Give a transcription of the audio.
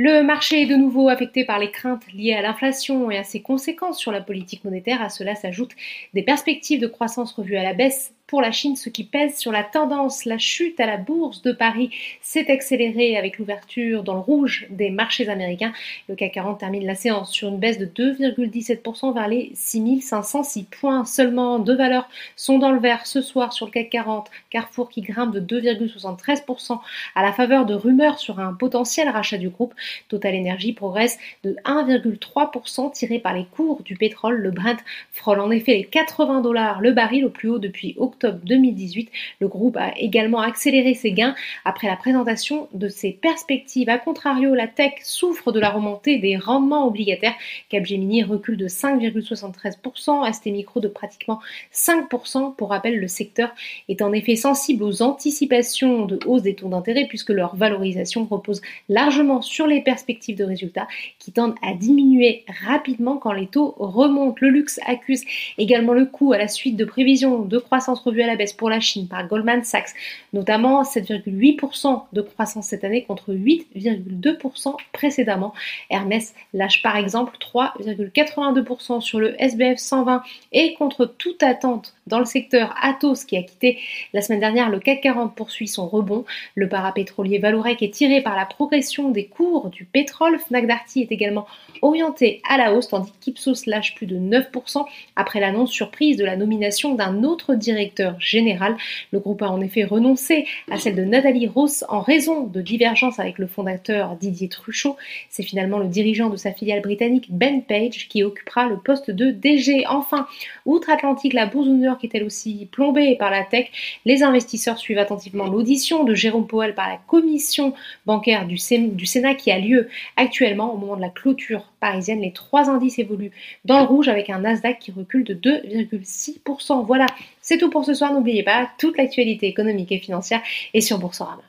Le marché est de nouveau affecté par les craintes liées à l'inflation et à ses conséquences sur la politique monétaire. À cela s'ajoutent des perspectives de croissance revues à la baisse pour la Chine, ce qui pèse sur la tendance. La chute à la bourse de Paris s'est accélérée avec l'ouverture dans le rouge des marchés américains. Le CAC 40 termine la séance sur une baisse de 2,17% vers les 6506 points. Seulement deux valeurs sont dans le vert ce soir sur le CAC 40. Carrefour qui grimpe de 2,73% à la faveur de rumeurs sur un potentiel rachat du groupe. Total Energy progresse de 1,3% tiré par les cours du pétrole. Le Brent frôle en effet les 80 dollars le baril au plus haut depuis octobre octobre 2018. Le groupe a également accéléré ses gains après la présentation de ses perspectives. A contrario, la tech souffre de la remontée des rendements obligataires. Capgemini recule de 5,73%, ST Micro de pratiquement 5%. Pour rappel, le secteur est en effet sensible aux anticipations de hausse des taux d'intérêt puisque leur valorisation repose largement sur les perspectives de résultats qui tendent à diminuer rapidement quand les taux remontent. Le luxe accuse également le coup à la suite de prévisions de croissance à la baisse pour la Chine par Goldman Sachs, notamment 7,8% de croissance cette année contre 8,2% précédemment. Hermès lâche par exemple 3,82% sur le SBF 120 et contre toute attente dans le secteur Atos qui a quitté la semaine dernière le CAC 40 poursuit son rebond. Le parapétrolier Valorec est tiré par la progression des cours du pétrole. Fnac Darty est également orienté à la hausse tandis qu'Ipsos lâche plus de 9% après l'annonce surprise de la nomination d'un autre directeur général. Le groupe a en effet renoncé à celle de Nathalie Ross en raison de divergences avec le fondateur Didier Truchot. C'est finalement le dirigeant de sa filiale britannique Ben Page qui occupera le poste de DG. Enfin, outre-Atlantique, la bourse New York est elle aussi plombée par la tech. Les investisseurs suivent attentivement l'audition de Jérôme Powell par la commission bancaire du Sénat qui a lieu actuellement au moment de la clôture parisienne. Les trois indices évoluent dans le rouge avec un Nasdaq qui recule de 2,6%. Voilà, c'est tout pour ce soir. N'oubliez pas, toute l'actualité économique et financière est sur Boursorama.